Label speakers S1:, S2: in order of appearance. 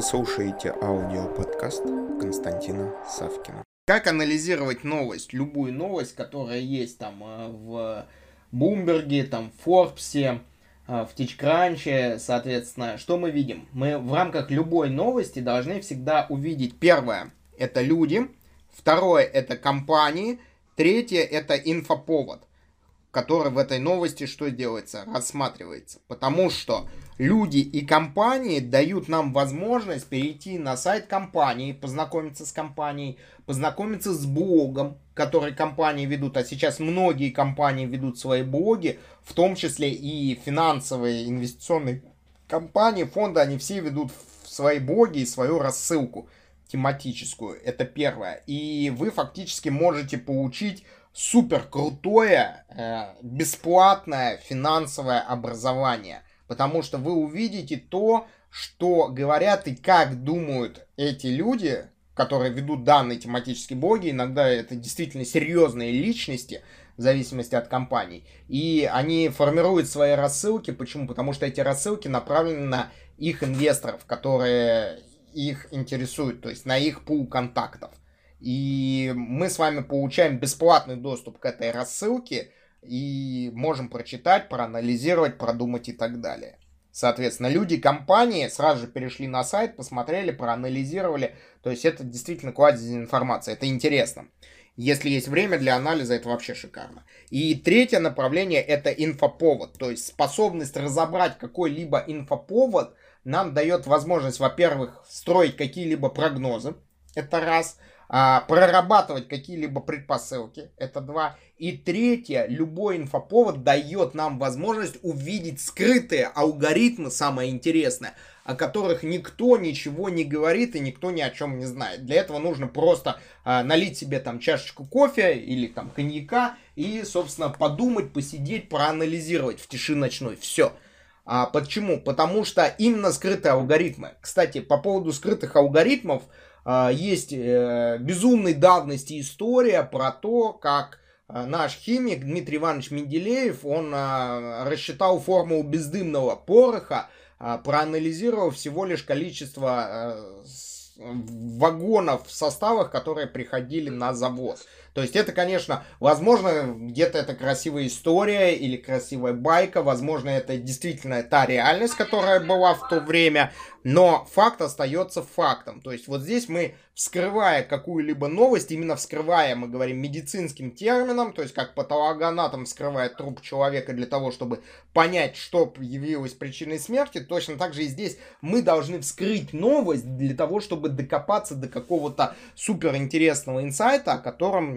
S1: Вы слушаете аудиоподкаст Константина Савкина.
S2: Как анализировать новость, любую новость, которая есть там э, в Бумберге, там в Форбсе, э, в Тичкранче, соответственно, что мы видим? Мы в рамках любой новости должны всегда увидеть первое – это люди, второе – это компании, третье – это инфоповод который в этой новости что делается? Рассматривается. Потому что люди и компании дают нам возможность перейти на сайт компании, познакомиться с компанией, познакомиться с блогом, который компании ведут. А сейчас многие компании ведут свои блоги, в том числе и финансовые инвестиционные компании, фонды, они все ведут свои блоги и свою рассылку тематическую. Это первое. И вы фактически можете получить супер крутое, э, бесплатное финансовое образование. Потому что вы увидите то, что говорят и как думают эти люди, которые ведут данные тематические блоги. Иногда это действительно серьезные личности, в зависимости от компаний. И они формируют свои рассылки. Почему? Потому что эти рассылки направлены на их инвесторов, которые их интересуют, то есть на их пул контактов. И мы с вами получаем бесплатный доступ к этой рассылке и можем прочитать, проанализировать, продумать и так далее. Соответственно, люди компании сразу же перешли на сайт, посмотрели, проанализировали. То есть это действительно кладезь информации. Это интересно. Если есть время для анализа, это вообще шикарно. И третье направление это инфоповод. То есть способность разобрать какой-либо инфоповод нам дает возможность, во-первых, строить какие-либо прогнозы. Это раз а, прорабатывать какие-либо предпосылки, это два. И третье, любой инфоповод дает нам возможность увидеть скрытые алгоритмы, самое интересное, о которых никто ничего не говорит и никто ни о чем не знает. Для этого нужно просто а, налить себе там чашечку кофе или там коньяка и, собственно, подумать, посидеть, проанализировать в тиши ночной. Все. А почему? Потому что именно скрытые алгоритмы. Кстати, по поводу скрытых алгоритмов, а, есть э, безумной давности история про то, как э, наш химик Дмитрий Иванович Менделеев, он а, рассчитал формулу бездымного пороха, а, проанализировав всего лишь количество э, вагонов в составах, которые приходили на завод. То есть это, конечно, возможно, где-то это красивая история или красивая байка, возможно, это действительно та реальность, которая была в то время, но факт остается фактом. То есть вот здесь мы, вскрывая какую-либо новость, именно вскрывая, мы говорим медицинским термином, то есть как патологоанатом вскрывает труп человека для того, чтобы понять, что явилось причиной смерти, точно так же и здесь мы должны вскрыть новость для того, чтобы докопаться до какого-то суперинтересного инсайта, о котором